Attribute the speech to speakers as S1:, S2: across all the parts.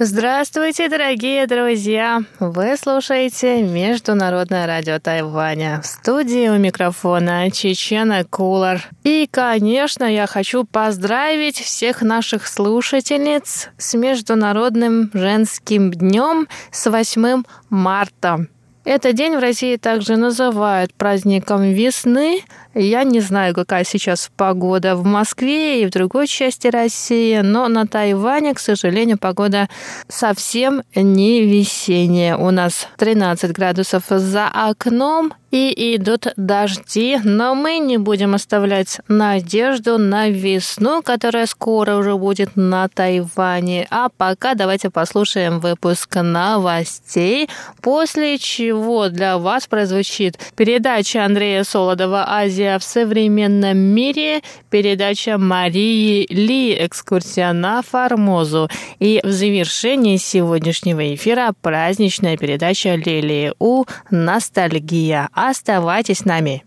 S1: Здравствуйте, дорогие друзья! Вы слушаете Международное радио Тайваня. В студии у микрофона Чечена Кулар. И, конечно, я хочу поздравить всех наших слушательниц с Международным женским днем с 8 марта. Этот день в России также называют праздником весны, я не знаю, какая сейчас погода в Москве и в другой части России, но на Тайване, к сожалению, погода совсем не весенняя. У нас 13 градусов за окном и идут дожди, но мы не будем оставлять надежду на весну, которая скоро уже будет на Тайване. А пока давайте послушаем выпуск новостей, после чего для вас прозвучит передача Андрея Солодова «Азия Азия в современном мире, передача Марии Ли «Экскурсия на Формозу». И в завершении сегодняшнего эфира праздничная передача Лилии У «Ностальгия». Оставайтесь с нами.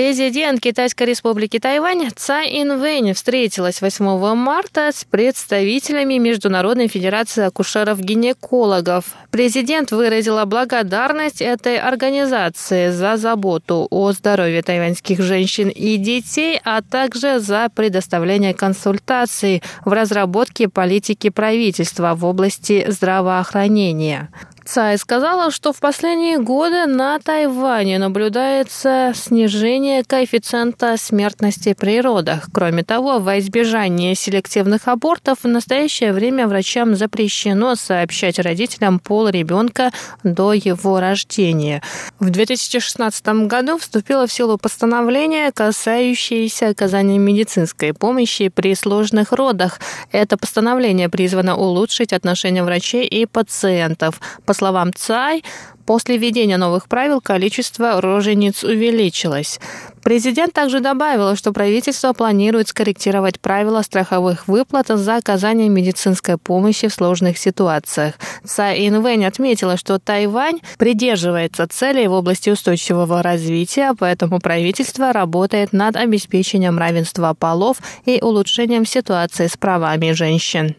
S1: Президент Китайской республики Тайвань Цай Инвэнь встретилась 8 марта с представителями Международной федерации акушеров-гинекологов. Президент выразила благодарность этой организации за заботу о здоровье тайваньских женщин и детей, а также за предоставление консультаций в разработке политики правительства в области здравоохранения. Цай сказала, что в последние годы на Тайване наблюдается снижение коэффициента смертности при родах. Кроме того, во избежание селективных абортов в настоящее время врачам запрещено сообщать родителям пол ребенка до его рождения. В 2016 году вступило в силу постановление, касающееся оказания медицинской помощи при сложных родах. Это постановление призвано улучшить отношения врачей и пациентов. По словам ЦАЙ, после введения новых правил количество рожениц увеличилось. Президент также добавил, что правительство планирует скорректировать правила страховых выплат за оказание медицинской помощи в сложных ситуациях. Цай Инвэнь отметила, что Тайвань придерживается целей в области устойчивого развития, поэтому правительство работает над обеспечением равенства полов и улучшением ситуации с правами женщин.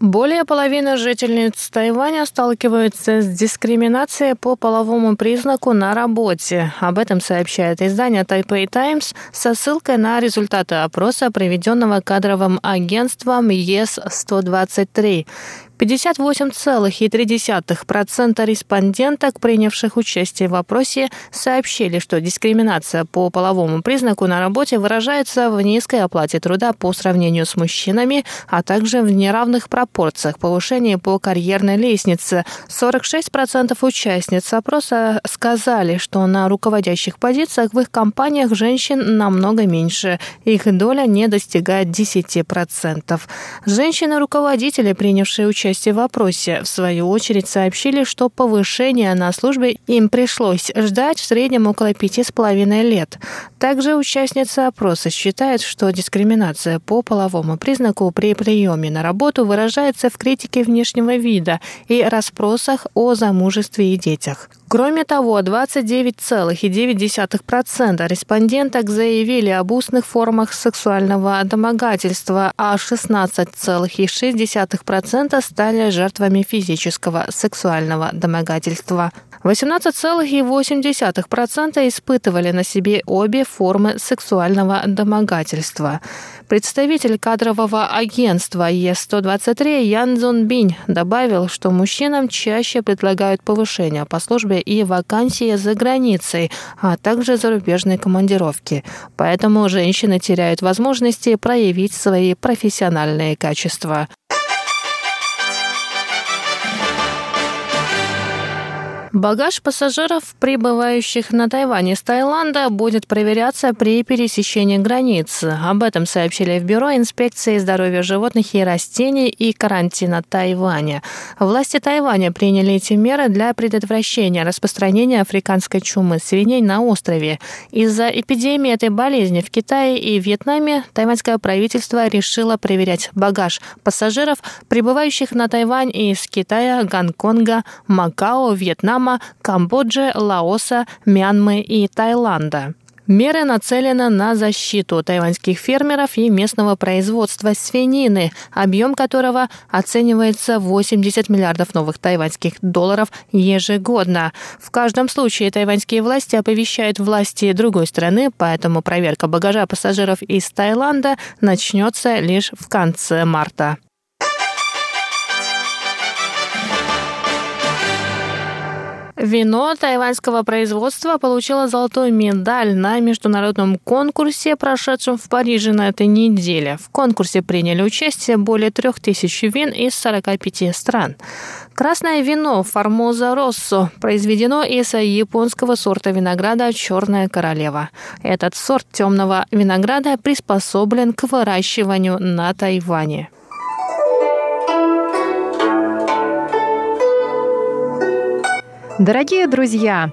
S1: Более половины жительниц Тайваня сталкиваются с дискриминацией по половому признаку на работе. Об этом сообщает издание Taipei Times со ссылкой на результаты опроса, проведенного кадровым агентством ЕС-123. 58,3% респонденток, принявших участие в опросе, сообщили, что дискриминация по половому признаку на работе выражается в низкой оплате труда по сравнению с мужчинами, а также в неравных пропорциях повышения по карьерной лестнице. 46% участниц опроса сказали, что на руководящих позициях в их компаниях женщин намного меньше. Их доля не достигает 10%. Женщины-руководители, принявшие участие участие в вопросе, в свою очередь сообщили, что повышение на службе им пришлось ждать в среднем около пяти с половиной лет. Также участница опроса считает, что дискриминация по половому признаку при приеме на работу выражается в критике внешнего вида и расспросах о замужестве и детях. Кроме того, 29,9% респонденток заявили об устных формах сексуального домогательства, а 16,6% стали жертвами физического сексуального домогательства. 18,8% испытывали на себе обе формы сексуального домогательства. Представитель кадрового агентства Е-123 Ян Цзунбинь добавил, что мужчинам чаще предлагают повышение по службе и вакансии за границей, а также зарубежные командировки. Поэтому женщины теряют возможности проявить свои профессиональные качества. Багаж пассажиров, прибывающих на Тайвань из Таиланда, будет проверяться при пересечении границы. Об этом сообщили в Бюро инспекции здоровья животных и растений и карантина Тайваня. Власти Тайваня приняли эти меры для предотвращения распространения африканской чумы свиней на острове. Из-за эпидемии этой болезни в Китае и Вьетнаме тайваньское правительство решило проверять багаж пассажиров, прибывающих на Тайвань из Китая, Гонконга, Макао, Вьетнама, Вьетнама, Камбоджи, Лаоса, Мьянмы и Таиланда. Меры нацелены на защиту тайваньских фермеров и местного производства свинины, объем которого оценивается в 80 миллиардов новых тайваньских долларов ежегодно. В каждом случае тайваньские власти оповещают власти другой страны, поэтому проверка багажа пассажиров из Таиланда начнется лишь в конце марта. Вино тайваньского производства получило золотой медаль на международном конкурсе, прошедшем в Париже на этой неделе. В конкурсе приняли участие более трех тысяч вин из 45 стран. Красное вино «Формоза Россо» произведено из японского сорта винограда «Черная королева». Этот сорт темного винограда приспособлен к выращиванию на Тайване.
S2: Дорогие друзья,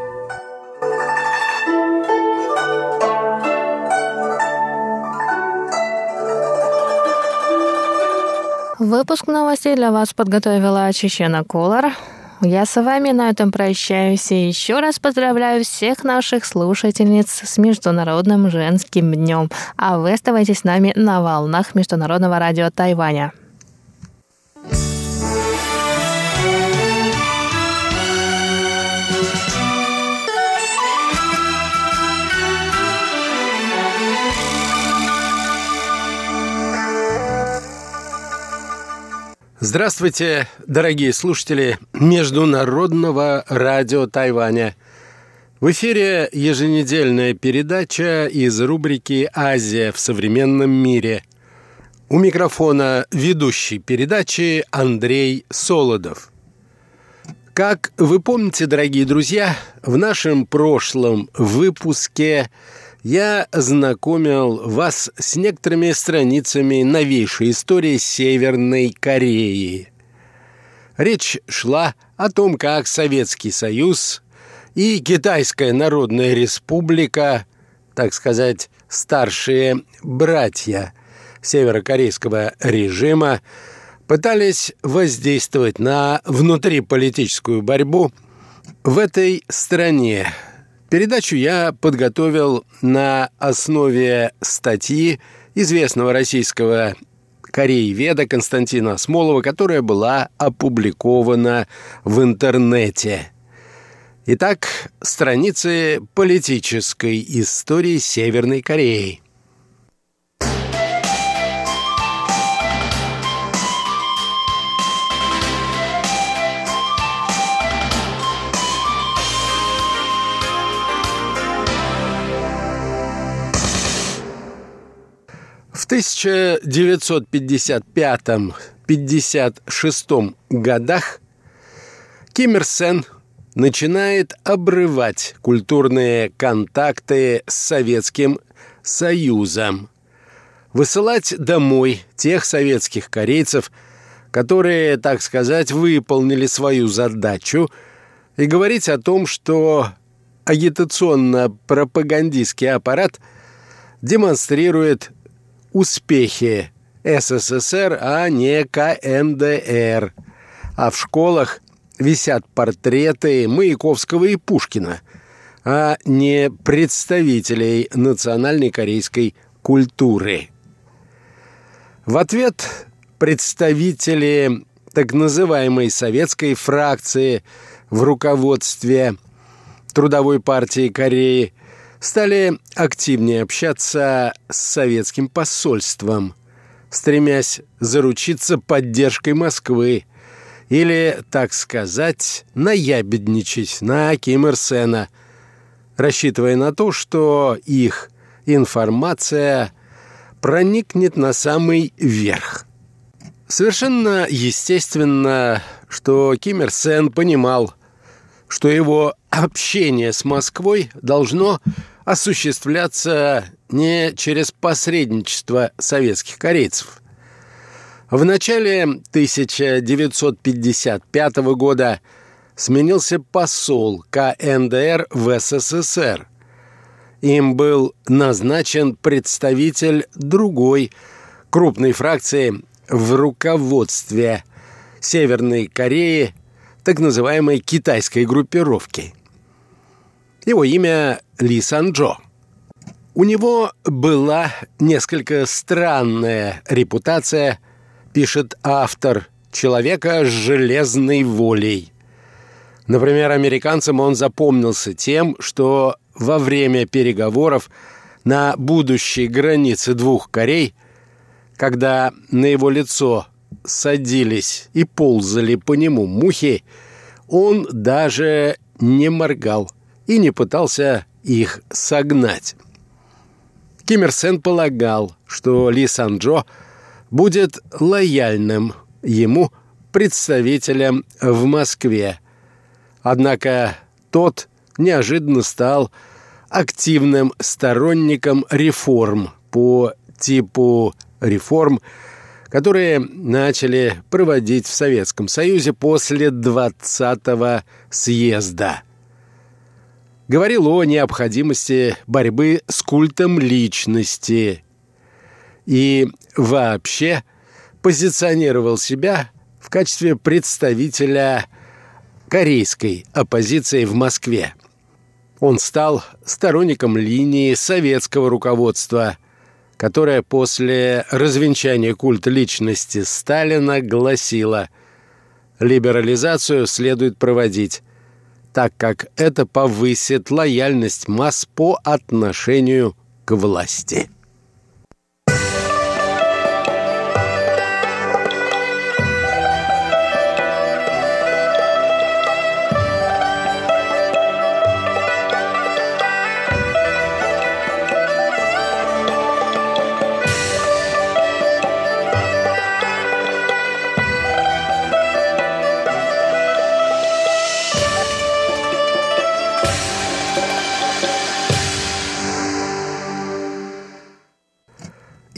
S1: Выпуск новостей для вас подготовила Чечена Колор. Я с вами на этом прощаюсь и еще раз поздравляю всех наших слушательниц с Международным женским днем. А вы оставайтесь с нами на волнах Международного радио Тайваня.
S3: Здравствуйте, дорогие слушатели Международного радио Тайваня. В эфире еженедельная передача из рубрики «Азия в современном мире». У микрофона ведущий передачи Андрей Солодов. Как вы помните, дорогие друзья, в нашем прошлом выпуске – я знакомил вас с некоторыми страницами новейшей истории Северной Кореи. Речь шла о том, как Советский Союз и Китайская Народная Республика, так сказать, старшие братья северокорейского режима, пытались воздействовать на внутриполитическую борьбу в этой стране – Передачу я подготовил на основе статьи известного российского корееведа Константина Смолова, которая была опубликована в интернете. Итак, страницы политической истории Северной Кореи – В 1955-56 годах Ким Ир Сен начинает обрывать культурные контакты с Советским Союзом, высылать домой тех советских корейцев, которые, так сказать, выполнили свою задачу, и говорить о том, что агитационно-пропагандистский аппарат демонстрирует успехи СССР, а не КНДР. А в школах висят портреты Маяковского и Пушкина, а не представителей национальной корейской культуры. В ответ представители так называемой советской фракции в руководстве Трудовой партии Кореи стали активнее общаться с советским посольством, стремясь заручиться поддержкой Москвы или, так сказать, наябедничать на Ким Ир Сена, рассчитывая на то, что их информация проникнет на самый верх. Совершенно естественно, что Ким Ир Сен понимал, что его общение с Москвой должно осуществляться не через посредничество советских корейцев, в начале 1955 года сменился посол КНДР в СССР. Им был назначен представитель другой крупной фракции в руководстве Северной Кореи, так называемой китайской группировки. Его имя Ли Санджо. У него была несколько странная репутация – пишет автор, человека с железной волей. Например, американцам он запомнился тем, что во время переговоров на будущей границе двух Корей, когда на его лицо садились и ползали по нему мухи, он даже не моргал и не пытался их согнать. Ким Ир Сен полагал, что Ли Санджо – будет лояльным ему представителем в Москве. Однако тот неожиданно стал активным сторонником реформ по типу реформ, которые начали проводить в Советском Союзе после 20-го съезда. Говорил о необходимости борьбы с культом личности и вообще позиционировал себя в качестве представителя корейской оппозиции в Москве. Он стал сторонником линии советского руководства, которая после развенчания культа личности Сталина гласила «Либерализацию следует проводить, так как это повысит лояльность масс по отношению к власти».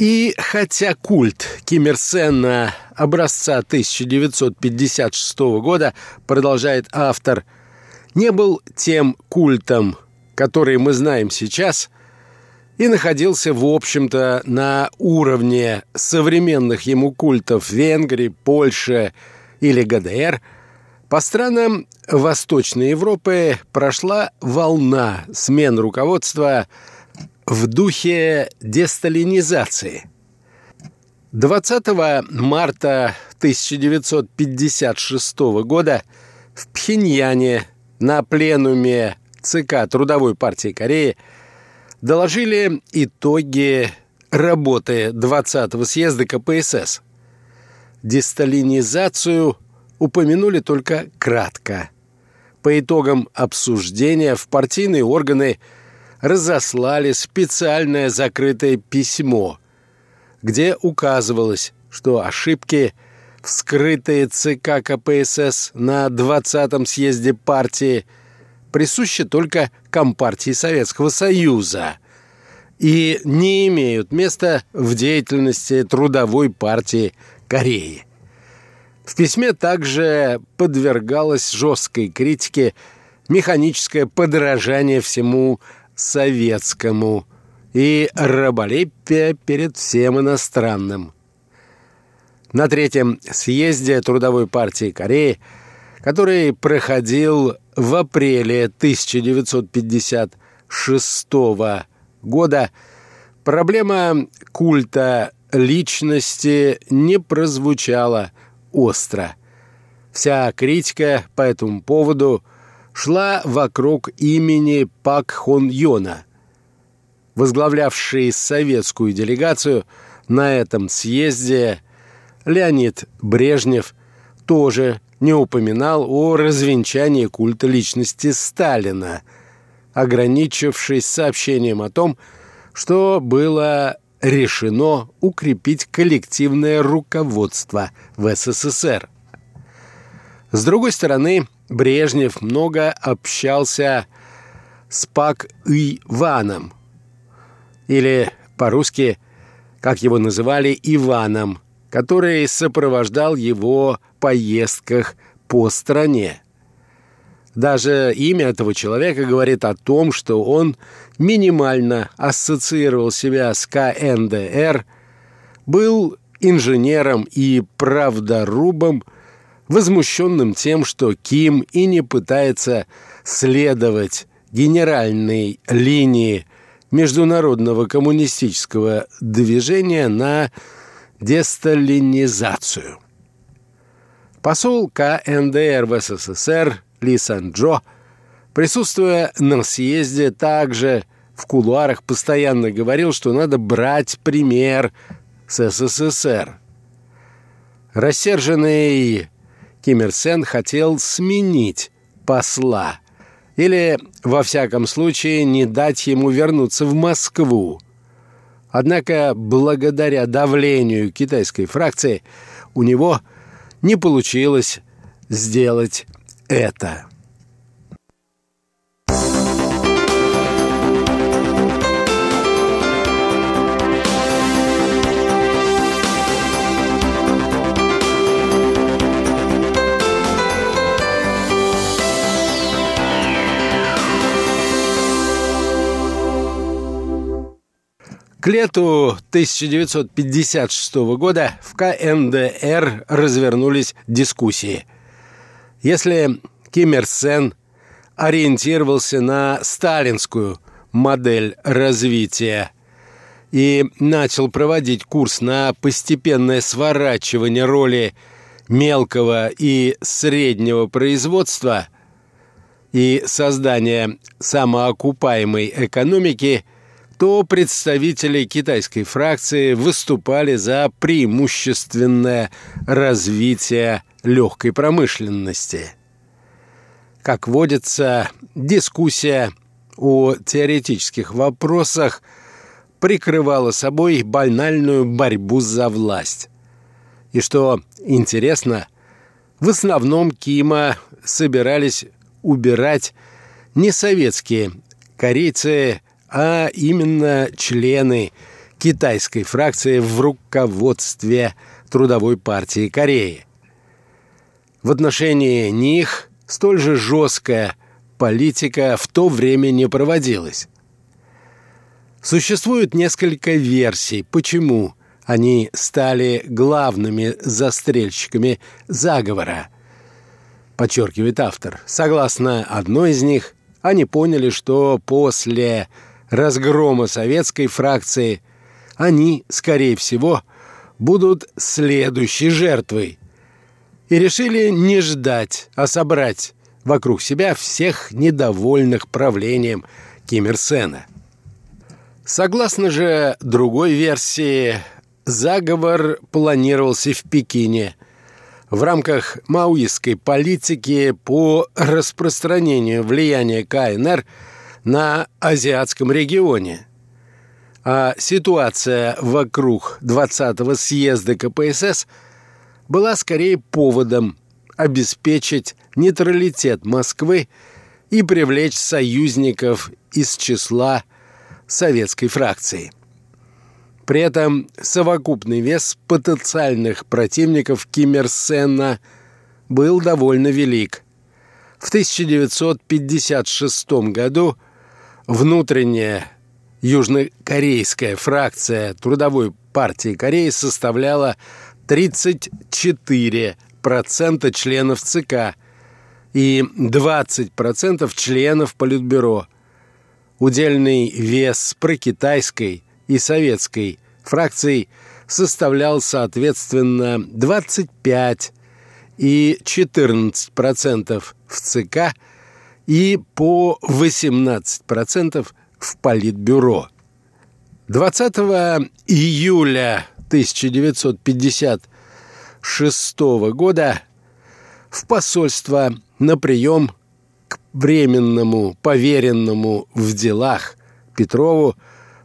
S3: И хотя культ Ким Ир Сена образца 1956 года, продолжает автор, не был тем культом, который мы знаем сейчас, и находился, в общем-то, на уровне современных ему культов Венгрии, Польши или ГДР, по странам Восточной Европы прошла волна смен руководства – в духе десталинизации. 20 марта 1956 года в Пхеньяне на пленуме ЦК Трудовой партии Кореи доложили итоги работы 20-го съезда КПСС. Десталинизацию упомянули только кратко. По итогам обсуждения в партийные органы – разослали специальное закрытое письмо, где указывалось, что ошибки, вскрытые ЦК КПСС на 20-м съезде партии, присущи только Компартии Советского Союза и не имеют места в деятельности Трудовой партии Кореи. В письме также подвергалось жесткой критике механическое подражание всему советскому и раболепие перед всем иностранным. На третьем съезде Трудовой партии Кореи, который проходил в апреле 1956 года, проблема культа личности не прозвучала остро. Вся критика по этому поводу шла вокруг имени Пак Хон Йона, возглавлявший советскую делегацию на этом съезде Леонид Брежнев тоже не упоминал о развенчании культа личности Сталина, ограничившись сообщением о том, что было решено укрепить коллективное руководство в СССР. С другой стороны, Брежнев много общался с Пак Иваном, или по-русски, как его называли, Иваном, который сопровождал его поездках по стране. Даже имя этого человека говорит о том, что он минимально ассоциировал себя с КНДР, был инженером и правдорубом, возмущенным тем, что Ким и не пытается следовать генеральной линии международного коммунистического движения на десталинизацию. Посол КНДР в СССР Ли Сан-Джо, присутствуя на съезде, также в кулуарах постоянно говорил, что надо брать пример с СССР. Рассерженный Ким Ир Сен хотел сменить посла или, во всяком случае, не дать ему вернуться в Москву. Однако, благодаря давлению китайской фракции, у него не получилось сделать это. К лету 1956 года в КНДР развернулись дискуссии. Если Ким Ир Сен ориентировался на сталинскую модель развития и начал проводить курс на постепенное сворачивание роли мелкого и среднего производства и создание самоокупаемой экономики – то представители китайской фракции выступали за преимущественное развитие легкой промышленности. Как водится, дискуссия о теоретических вопросах прикрывала собой банальную борьбу за власть. И что интересно, в основном Кима собирались убирать не советские корейцы – а именно члены китайской фракции в руководстве Трудовой партии Кореи. В отношении них столь же жесткая политика в то время не проводилась. Существует несколько версий, почему они стали главными застрельщиками заговора, подчеркивает автор. Согласно одной из них, они поняли, что после разгрома советской фракции, они, скорее всего, будут следующей жертвой. И решили не ждать, а собрать вокруг себя всех недовольных правлением Ким Ир Сена. Согласно же другой версии, заговор планировался в Пекине в рамках маоистской политики по распространению влияния КНР – на азиатском регионе. а ситуация вокруг 20-го съезда КПСС была скорее поводом обеспечить нейтралитет Москвы и привлечь союзников из числа советской фракции. При этом совокупный вес потенциальных противников Ким был довольно велик. В 1956 году внутренняя южнокорейская фракция Трудовой партии Кореи составляла 34% членов ЦК и 20% членов Политбюро. Удельный вес прокитайской и советской фракций составлял, соответственно, 25 и 14% в ЦК и по 18% в Политбюро. 20 июля 1956 года в посольство на прием к временному поверенному в делах Петрову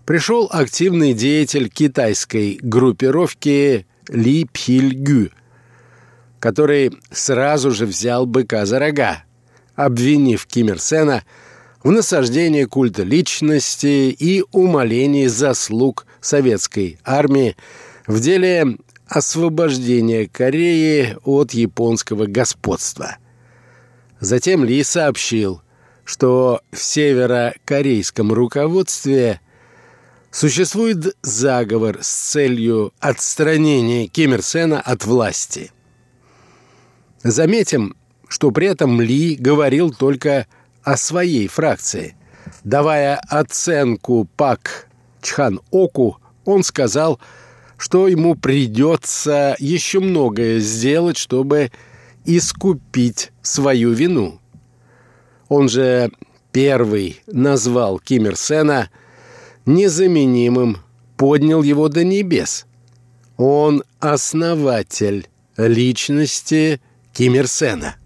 S3: пришел активный деятель китайской группировки Ли Пхильгю, который сразу же взял быка за рога, обвинив Ким Ир Сена в насаждении культа личности и умолении заслуг советской армии в деле освобождения Кореи от японского господства. Затем Ли сообщил, что в северокорейском руководстве существует заговор с целью отстранения Ким Ир Сена от власти. Заметим, что при этом Ли говорил только о своей фракции. Давая оценку Пак Чхан Оку, он сказал, что ему придется еще многое сделать, чтобы искупить свою вину. Он же первый назвал Ким Ир Сена – незаменимым, поднял его до небес. Он основатель личности Ким Ир Сена.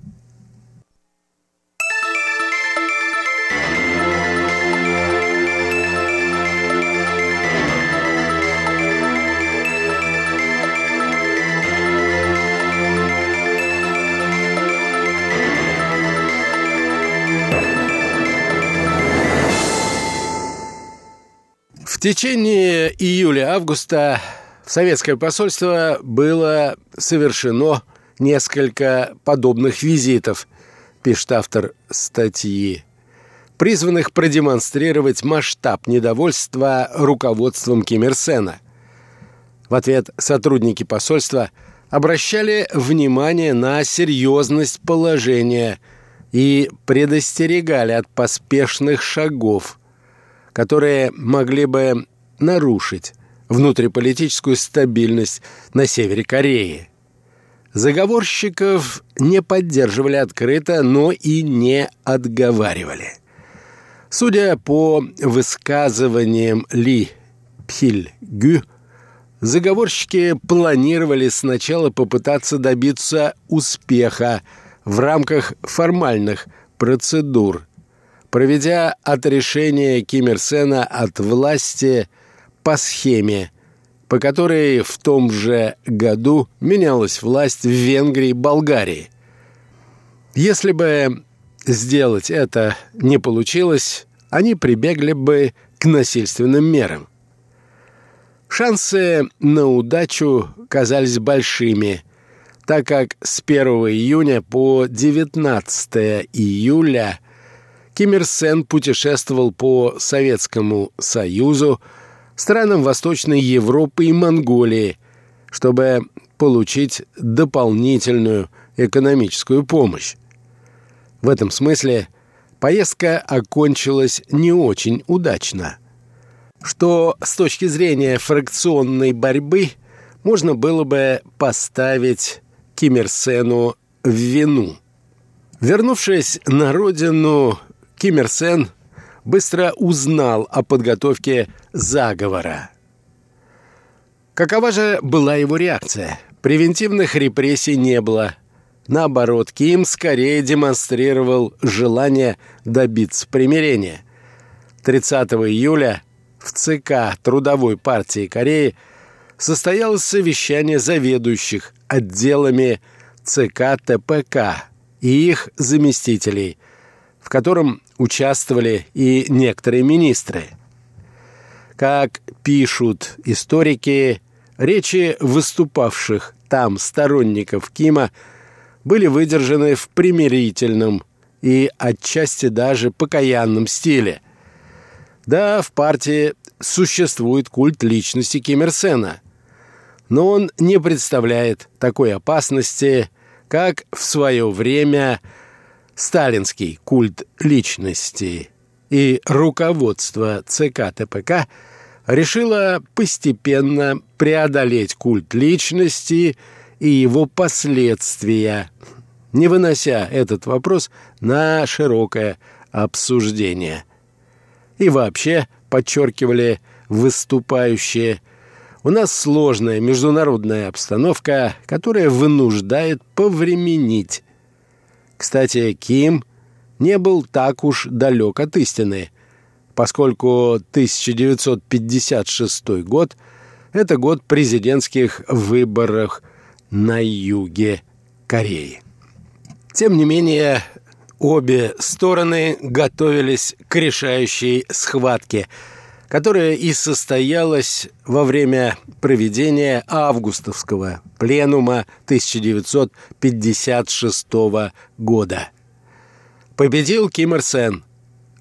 S3: Течение июля-августа в советское посольство было совершено несколько подобных визитов, пишет автор статьи, призванных продемонстрировать масштаб недовольства руководством Ким Ир Сена. В ответ сотрудники посольства обращали внимание на серьезность положения и предостерегали от поспешных шагов – которые могли бы нарушить внутриполитическую стабильность на севере Кореи. Заговорщиков не поддерживали открыто, но и не отговаривали. Судя по высказываниям Ли Пхиль-Гю, заговорщики планировали сначала попытаться добиться успеха в рамках формальных процедур – проведя отрешение Ким Ир Сена от власти по схеме, по которой в том же году менялась власть в Венгрии и Болгарии. Если бы сделать это не получилось, они прибегли бы к насильственным мерам. Шансы на удачу казались большими, так как с 1 июня по 19 июля – Ким Ир Сен путешествовал по Советскому Союзу, странам Восточной Европы и Монголии, чтобы получить дополнительную экономическую помощь. В этом смысле поездка окончилась не очень удачно, что с точки зрения фракционной борьбы можно было бы поставить Ким Ир Сену в вину. Вернувшись на родину, Ким Ир Сен быстро узнал о подготовке заговора. Какова же была его реакция? Превентивных репрессий не было. Наоборот, Ким скорее демонстрировал желание добиться примирения. 30 июля в ЦК Трудовой партии Кореи состоялось совещание заведующих отделами ЦК ТПК и их заместителей, котором участвовали и некоторые министры. Как пишут историки, речи выступавших там сторонников Кима были выдержаны в примирительном и отчасти даже покаянном стиле. Да, в партии существует культ личности Ким Ир Сена, но он не представляет такой опасности, как в свое время сталинский культ личности. И руководство ЦК ТПК решило постепенно преодолеть культ личности и его последствия, не вынося этот вопрос на широкое обсуждение. И вообще, подчеркивали выступающие, у нас сложная международная обстановка, которая вынуждает повременить. Кстати, Ким не был так уж далек от истины, поскольку 1956 год – это год президентских выборов на юге Кореи. Тем не менее, обе стороны готовились к решающей схватке, которая и состоялась во время проведения августовского пленума 1956 года. Победил Ким Ир Сен.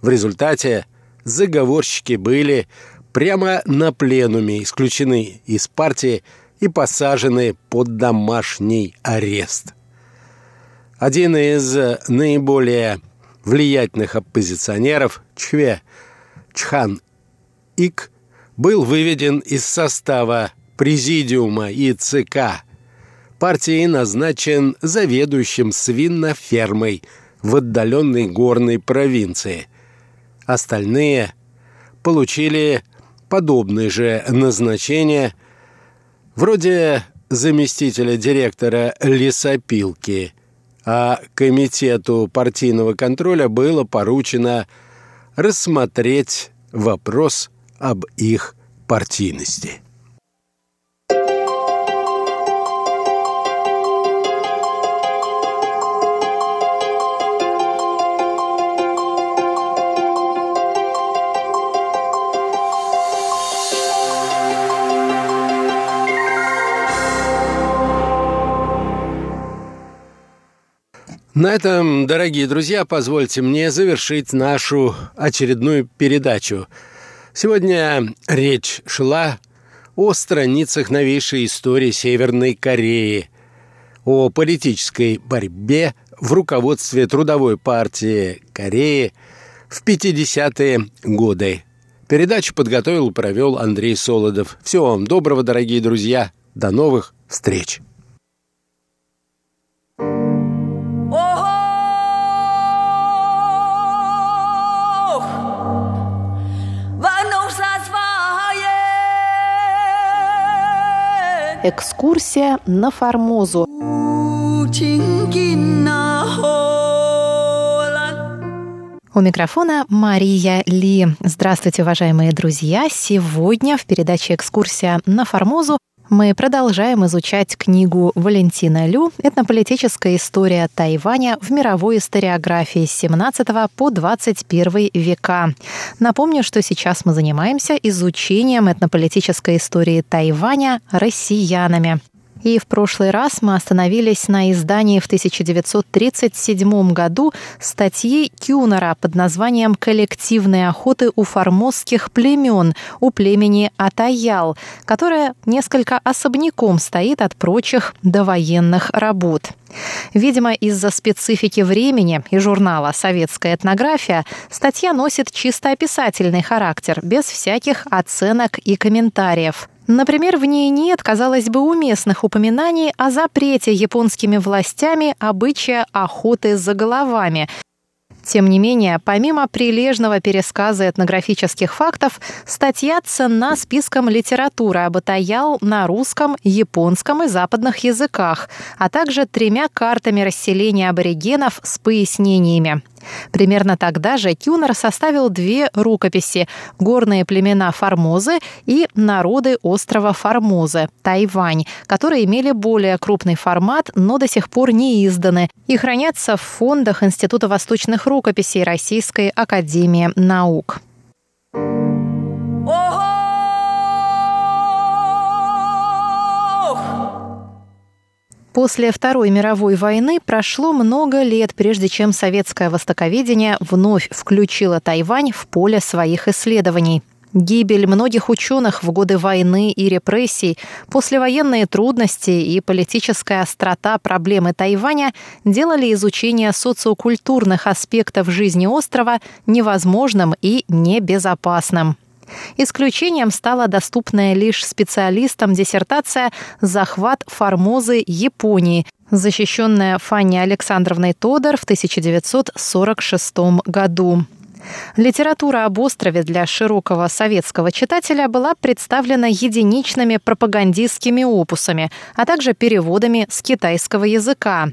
S3: В результате заговорщики были прямо на пленуме исключены из партии и посажены под домашний арест. Один из наиболее влиятельных оппозиционеров, Чхве Чхан Ик, был выведен из состава президиума и ЦК партии назначен заведующим свинофермой в отдаленной горной провинции. Остальные получили подобные же назначения, вроде заместителя директора лесопилки – а Комитету партийного контроля было поручено рассмотреть вопрос об их партийности. На этом, дорогие друзья, позвольте мне завершить нашу очередную передачу. Сегодня речь шла о страницах новейшей истории Северной Кореи, о политической борьбе в руководстве Трудовой партии Кореи в 50-е годы. Передачу подготовил и провел Андрей Солодов. Всего вам доброго, дорогие друзья. До новых встреч!
S2: Экскурсия на Формозу. У микрофона Мария Ли. Здравствуйте, уважаемые друзья! Сегодня в передаче «Экскурсия на Формозу» мы продолжаем изучать книгу Валентина Лю «Этнополитическая история Тайваня в мировой историографии с 17 по 21 века». Напомню, что сейчас мы занимаемся изучением этнополитической истории Тайваня россиянами. И в прошлый раз мы остановились на издании в 1937 году статьи Кюнера под названием «Коллективные охоты у формозских племен» у племени Атаял, которая несколько особняком стоит от прочих довоенных работ. Видимо, из-за специфики времени и журнала «Советская этнография» статья носит чисто описательный характер, без всяких оценок и комментариев. Например, в ней нет, казалось бы, уместных упоминаний о запрете японскими властями обычая охоты за головами. Тем не менее, помимо прилежного пересказа этнографических фактов, статья ценна списком литературы об Атаял на русском, японском и западных языках, а также тремя картами расселения аборигенов с пояснениями – Примерно тогда же Кюнер составил две рукописи «Горные племена Формозы» и «Народы острова Формозы» Тайвань, которые имели более крупный формат, но до сих пор не изданы и хранятся в фондах Института восточных рукописей Российской академии наук. После Второй мировой войны прошло много лет, прежде чем советское востоковедение вновь включило Тайвань в поле своих исследований. Гибель многих ученых в годы войны и репрессий, послевоенные трудности и политическая острота проблемы Тайваня делали изучение социокультурных аспектов жизни острова невозможным и небезопасным. Исключением стала доступная лишь специалистам диссертация «Захват Формозы Японии», защищенная Фанни Александровной Тодор в 1946 году. Литература об острове для широкого советского читателя была представлена единичными пропагандистскими опусами, а также переводами с китайского языка.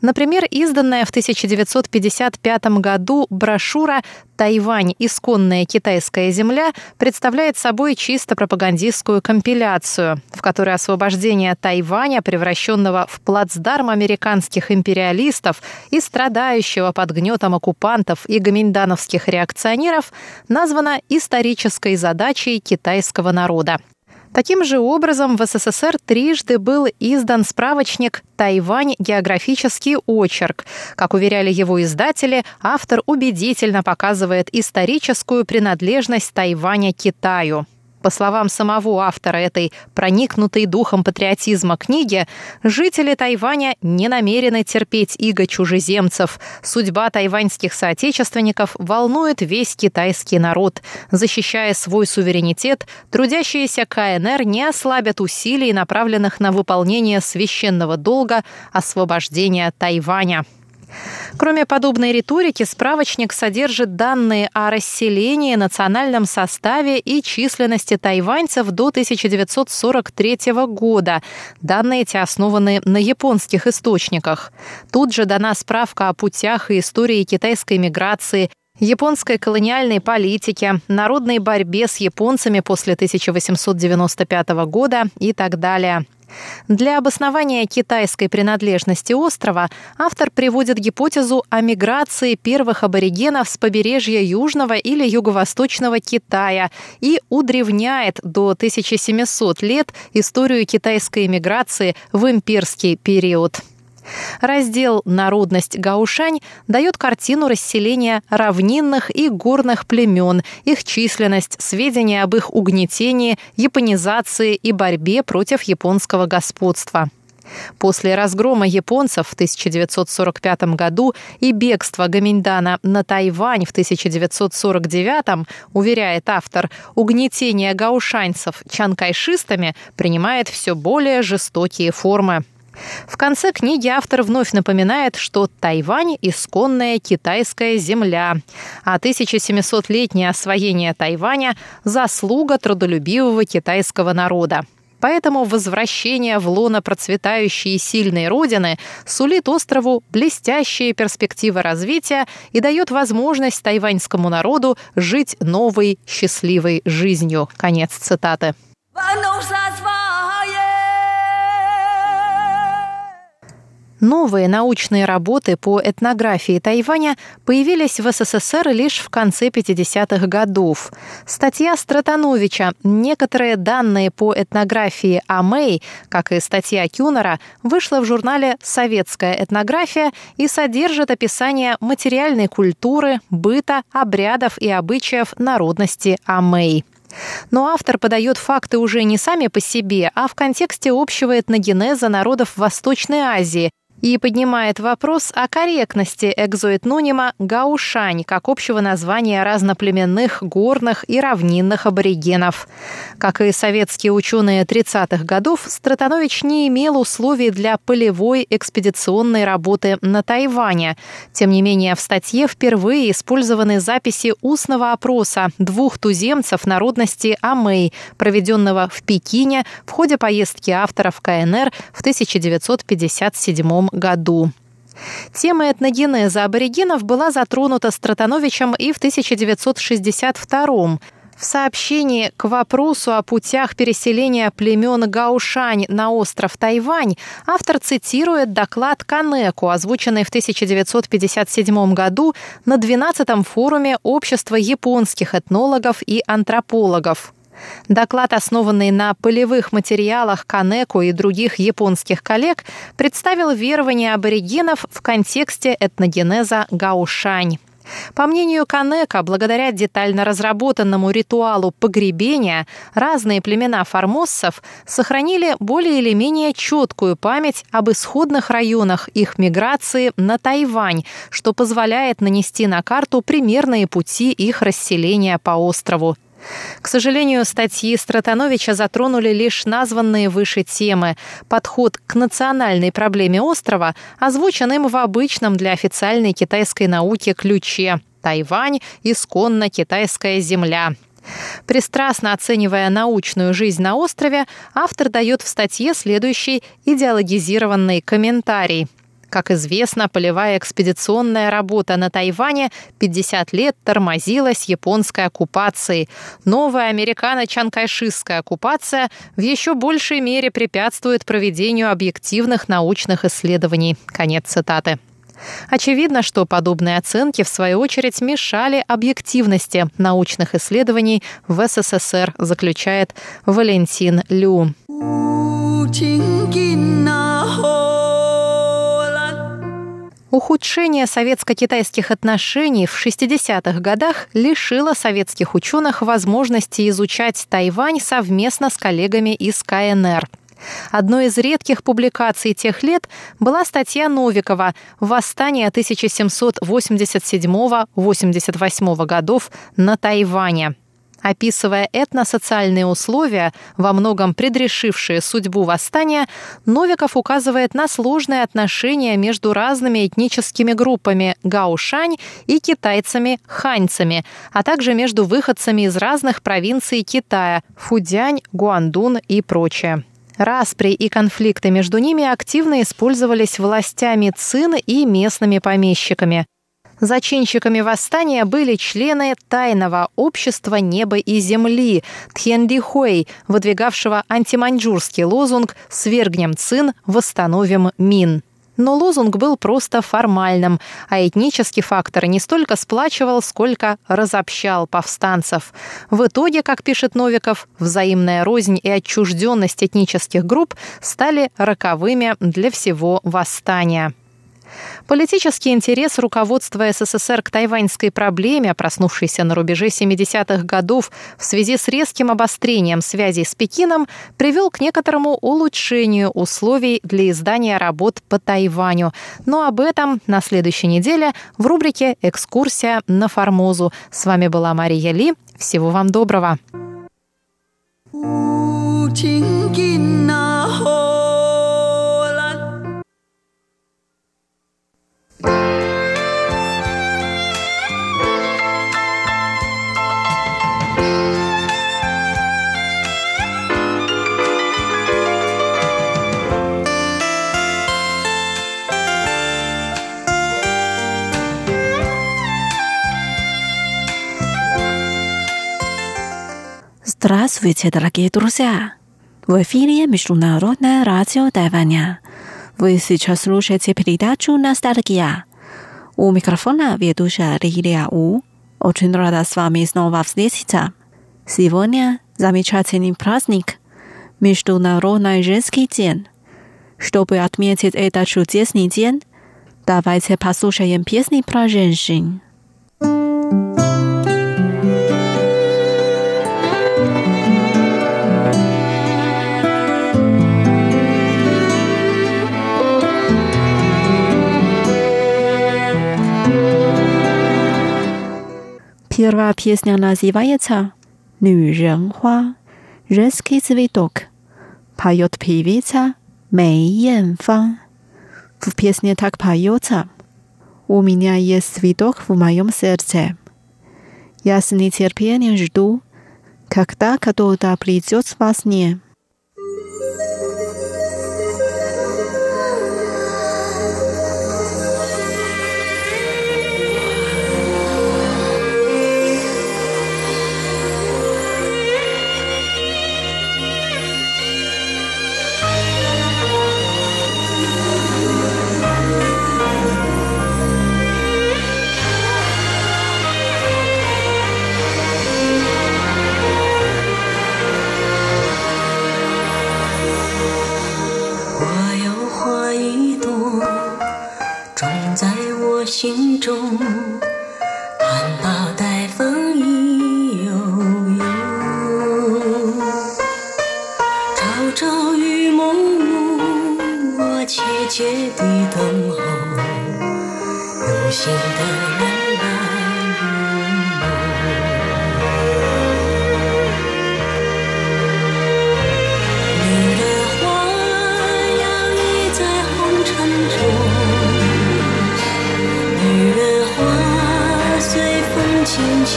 S2: Например, изданная в 1955 году брошюра «Тайвань. Исконная китайская земля» представляет собой чисто пропагандистскую компиляцию, в которой освобождение Тайваня, превращенного в плацдарм американских империалистов и страдающего под гнетом оккупантов и гоминдановских реакционеров, названо исторической задачей китайского народа. Таким же образом в СССР трижды был издан справочник «Тайвань. Географический очерк». Как уверяли его издатели, автор убедительно показывает историческую принадлежность Тайваня Китаю. По словам самого автора этой проникнутой духом патриотизма книги, жители Тайваня не намерены терпеть иго чужеземцев. Судьба тайваньских соотечественников волнует весь китайский народ. Защищая свой суверенитет, трудящиеся КНР не ослабят усилий, направленных на выполнение священного долга освобождения Тайваня. Кроме подобной риторики, справочник содержит данные о расселении, национальном составе и численности тайваньцев до 1943 года. Данные эти основаны на японских источниках. Тут же дана справка о путях и истории китайской миграции, японской колониальной политике, народной борьбе с японцами после 1895 года и так далее. Для обоснования китайской принадлежности острова автор приводит гипотезу о миграции первых аборигенов с побережья Южного или Юго-Восточного Китая и удревняет до 1700 лет историю китайской миграции в имперский период. Раздел «Народность Гаушань» дает картину расселения равнинных и горных племен, их численность, сведения об их угнетении, японизации и борьбе против японского господства. После разгрома японцев в 1945 году и бегства Гаминьдана на Тайвань в 1949, уверяет автор, угнетение гаушанцев чанкайшистами принимает все более жестокие формы. В конце книги автор вновь напоминает, что Тайвань – исконная китайская земля, а 1700-летнее освоение Тайваня – заслуга трудолюбивого китайского народа. Поэтому возвращение в лоно процветающей и сильной родины сулит острову блестящие перспективы развития и дает возможность тайваньскому народу жить новой счастливой жизнью. Конец цитаты. Новые научные работы по этнографии Тайваня появились в СССР лишь в конце 50-х годов. Статья Стратановича «Некоторые данные по этнографии Амэй», как и статья Кюнера, вышла в журнале «Советская этнография» и содержит описание материальной культуры, быта, обрядов и обычаев народности Амэй. Но автор подает факты уже не сами по себе, а в контексте общего этногенеза народов Восточной Азии, и поднимает вопрос о корректности экзоэтнонима «гаушань» как общего названия разноплеменных горных и равнинных аборигенов. Как и советские ученые 30-х годов, Стратанович не имел условий для полевой экспедиционной работы на Тайване. Тем не менее, в статье впервые использованы записи устного опроса двух туземцев народности Амэй, проведенного в Пекине в ходе поездки автора в КНР в 1957 году. Тема этногенеза аборигенов была затронута Стратановичем и в 1962 в сообщении к вопросу о путях переселения племен Гаушань на остров Тайвань автор цитирует доклад Канеку, озвученный в 1957 году на 12-м форуме Общества японских этнологов и антропологов. Доклад, основанный на полевых материалах Канеку и других японских коллег, представил верования аборигенов в контексте этногенеза Гаушань. По мнению Канека, благодаря детально разработанному ритуалу погребения, разные племена формоссов сохранили более или менее четкую память об исходных районах их миграции на Тайвань, что позволяет нанести на карту примерные пути их расселения по острову. К сожалению, статьи Стратановича затронули лишь названные выше темы. Подход к национальной проблеме острова озвучен им в обычном для официальной китайской науки ключе «Тайвань – исконно китайская земля». Пристрастно оценивая научную жизнь на острове, автор дает в статье следующий идеологизированный комментарий – как известно, полевая экспедиционная работа на Тайване 50 лет тормозилась японской оккупацией. Новая американо-чанкайшистская оккупация в еще большей мере препятствует проведению объективных научных исследований. Конец цитаты. Очевидно, что подобные оценки, в свою очередь, мешали объективности научных исследований в СССР, заключает Валентин Лю. Ухудшение советско-китайских отношений в 60-х годах лишило советских ученых возможности изучать Тайвань совместно с коллегами из КНР. Одной из редких публикаций тех лет была статья Новикова «Восстание 1787-88 годов на Тайване», Описывая этносоциальные условия, во многом предрешившие судьбу восстания, Новиков указывает на сложные отношения между разными этническими группами гаушань и китайцами-ханьцами, а также между выходцами из разных провинций Китая – Фудянь, Гуандун и прочее. Распри и конфликты между ними активно использовались властями Цин и местными помещиками. Зачинщиками восстания были члены тайного общества неба и земли Тхендихуэй, выдвигавшего антиманьчжурский лозунг «Свергнем Цин, восстановим Мин». Но лозунг был просто формальным, а этнический фактор не столько сплачивал, сколько разобщал повстанцев. В итоге, как пишет Новиков, взаимная рознь и отчужденность этнических групп стали роковыми для всего восстания. Политический интерес руководства СССР к тайваньской проблеме, проснувшийся на рубеже 70-х годов в связи с резким обострением связей с Пекином, привел к некоторому улучшению условий для издания работ по Тайваню. Но об этом на следующей неделе в рубрике «Экскурсия на Формозу». С вами была Мария Ли. Всего вам доброго.《
S4: Здравствуйте, дорогие друзья! В эфире Международное радио Тайваня. Вы сейчас слушаете передачу «Ностальгия». У микрофона ведущая Лилия У. Очень рада с вами снова встретиться. Сегодня замечательный праздник – Международный женский день. Чтобы отметить этот чудесный день, давайте послушаем песни про женщин. Первая песня называется «Нюренхуа» «Резкий цветок». Поет певица Мэй Янфан. В песне так поется «У меня есть цветок в моем сердце». Я с нетерпением жду, когда кто-то придет во сне.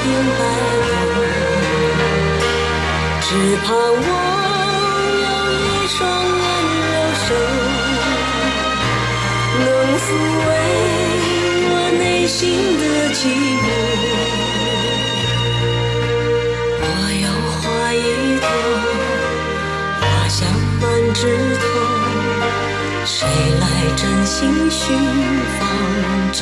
S5: 明白我只盼望有一双温柔手能抚慰我内心的寂寞。我有花一朵花香满枝头谁来真心寻芳踪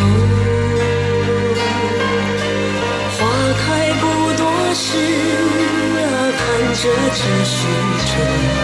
S5: 是啊，盼着这许中。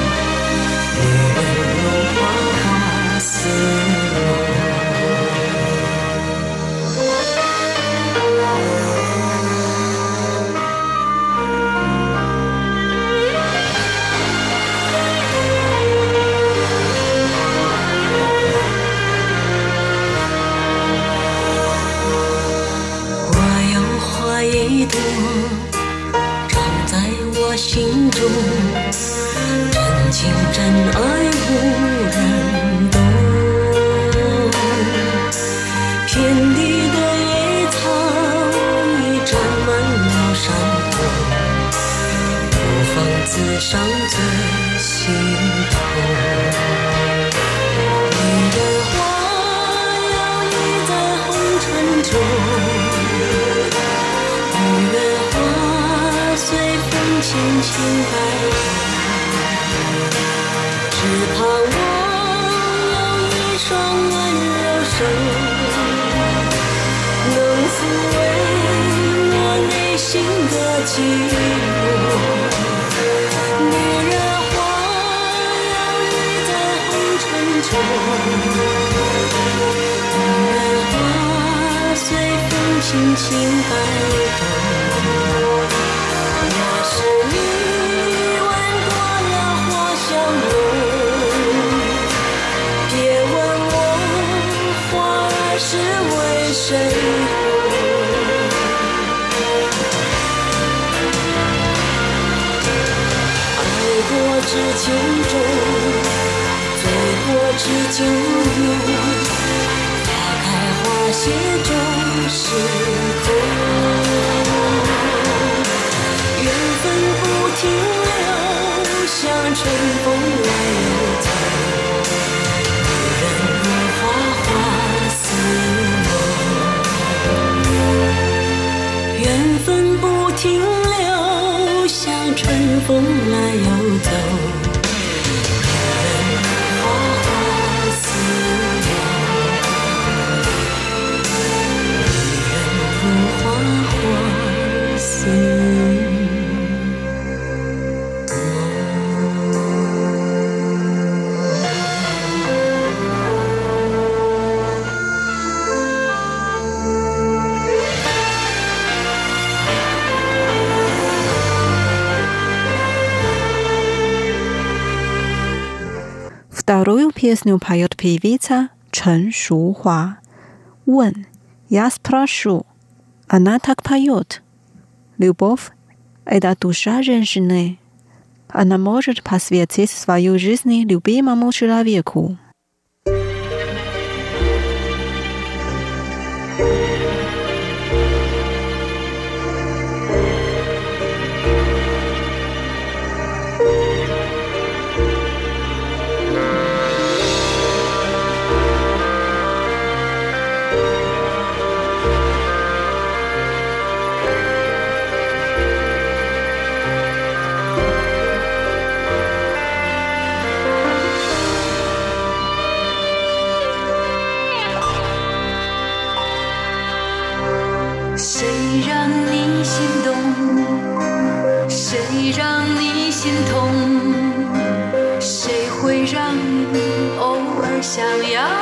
S5: 风来又走。
S4: песню поет певица Чен Шухуа. Вон, я спрошу. Она так поет. Любовь — это душа женщины. Она может посвятить свою жизнь любимому человеку.
S5: 心痛谁会让你偶尔想要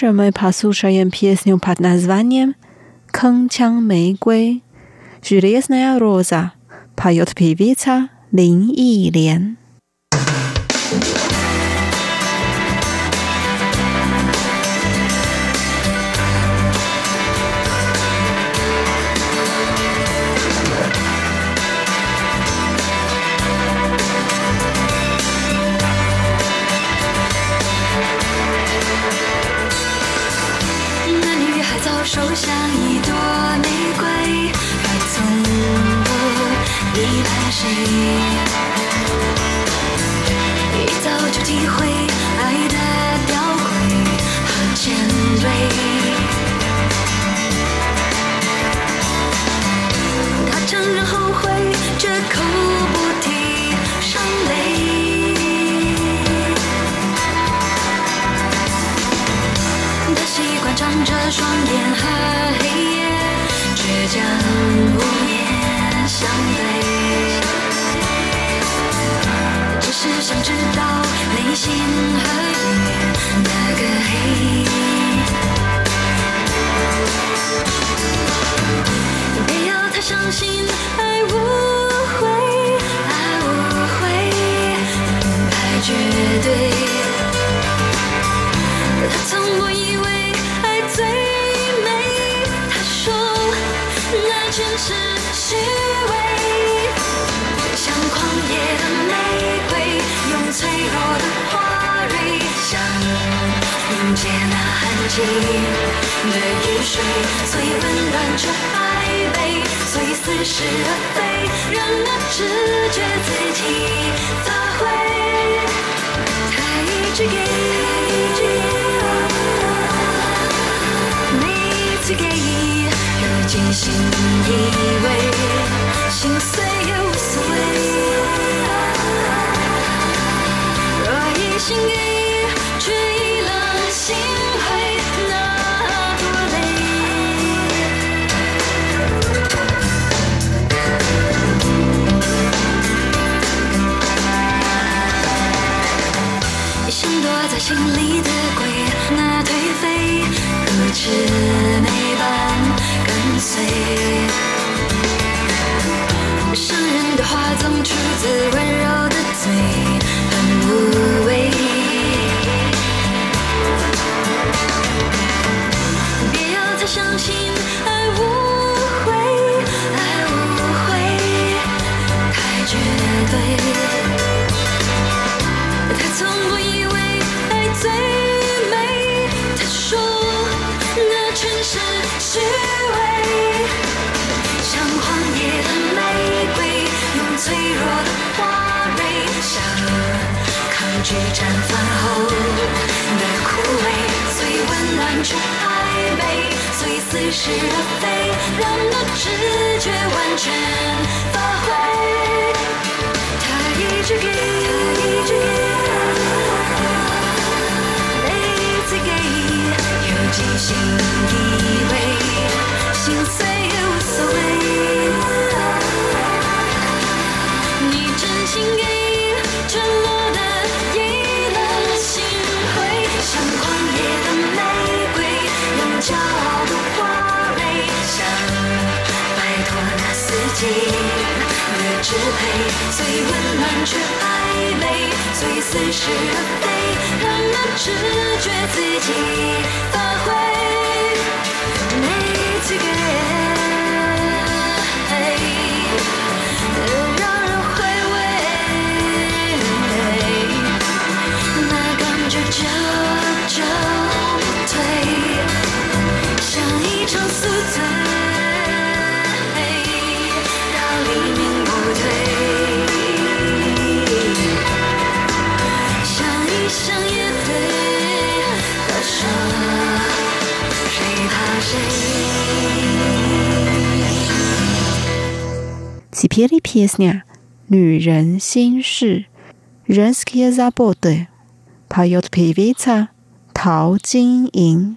S4: Dальше мы послушаем песню под названием «Кэнчang 玫瑰» «Железная роза» поет певица Лин Илен.
S6: 就像一朵玫瑰，她从不依赖谁，一早就体会爱的吊诡和尖锐。他承认后悔，绝口不提伤悲。他习惯张着双眼，倔强无言相对。只是想知道内心和夜那个黑。别要太相信爱无悔，爱无悔，爱绝对。寒季的雨水，虽温暖却暧昧，虽似是而非，让那直觉自己发挥。他一直给，每次给，又精心以为，心碎也无所谓。若一心给，心里的鬼，那颓废如魑魅般跟随。伤人的话总出自温柔的嘴，很无畏。别要他相信爱无悔，爱无悔，太绝对。去绽放后的枯萎，最温暖却暧昧，最似是而非，让那直觉完全发挥。他一直给，他一直给。每一次给，又记性。支配，最温暖却暧昧，最似是而非，让那直觉自己发挥。Make。西皮里皮
S4: 斯呢？女人心事，
S6: 人斯其咋不得？怕有的皮维差，淘金银。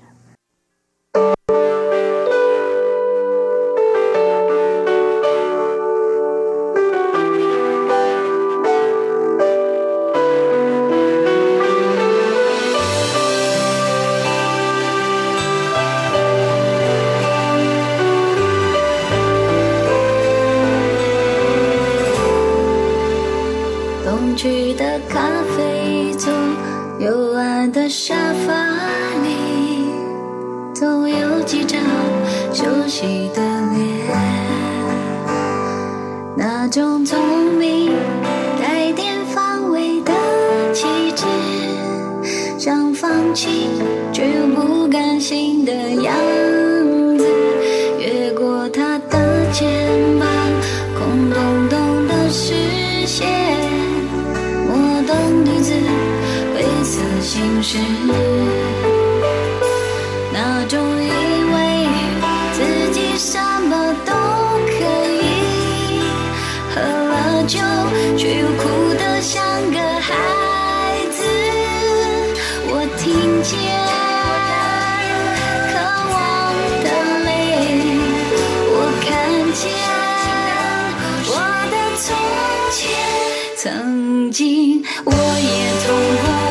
S6: 曾经我也从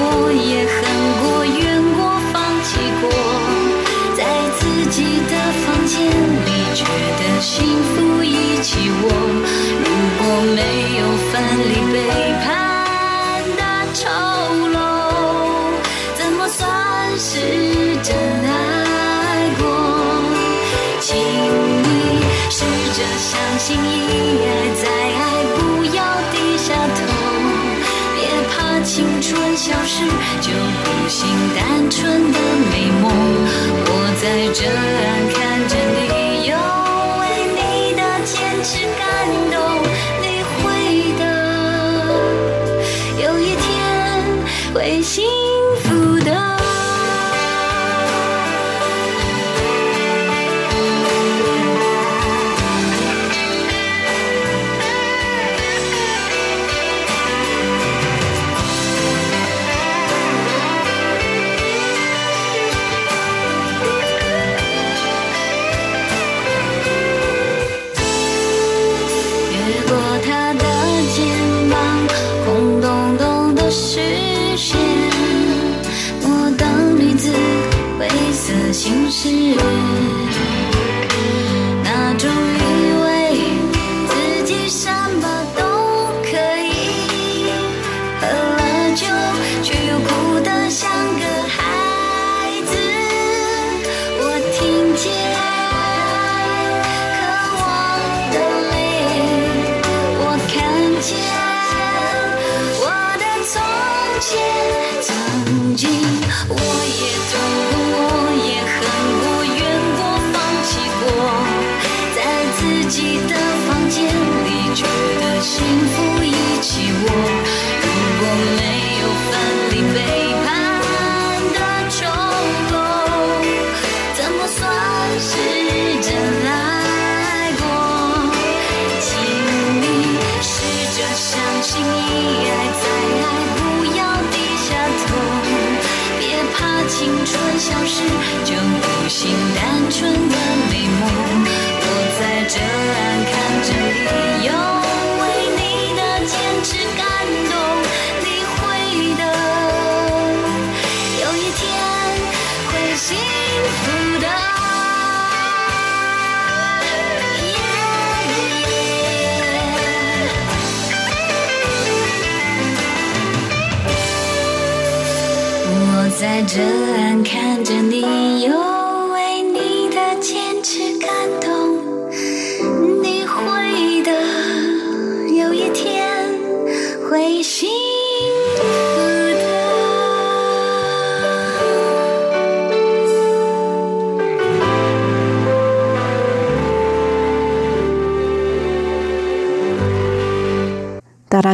S6: 不就不信单纯的美梦，我在这。心
S7: 是。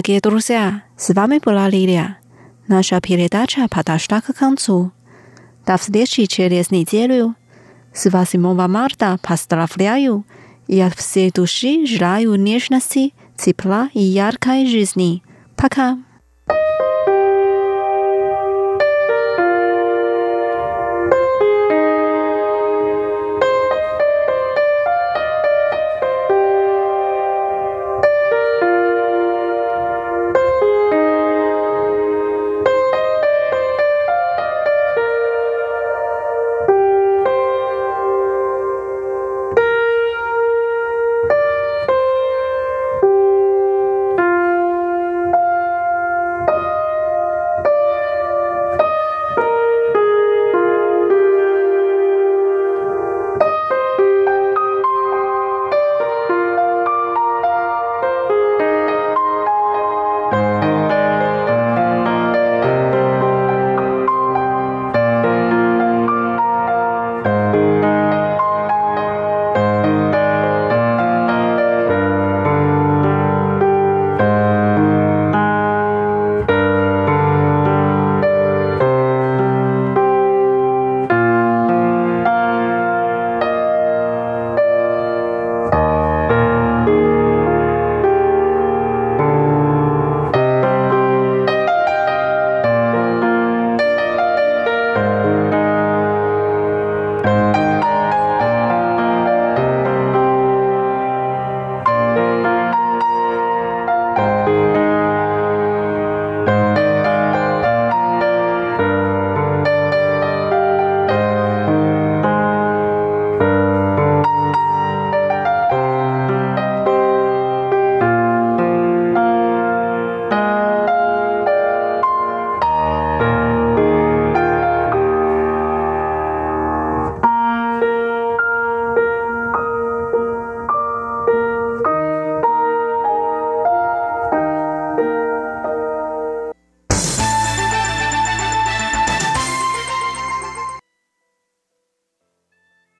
S4: Дорогие друзья, с вами была Лилия. Наша передача подошла к концу. До встречи через неделю. С 8 марта поздравляю и от всей души желаю нежности, тепла и яркой жизни. Пока!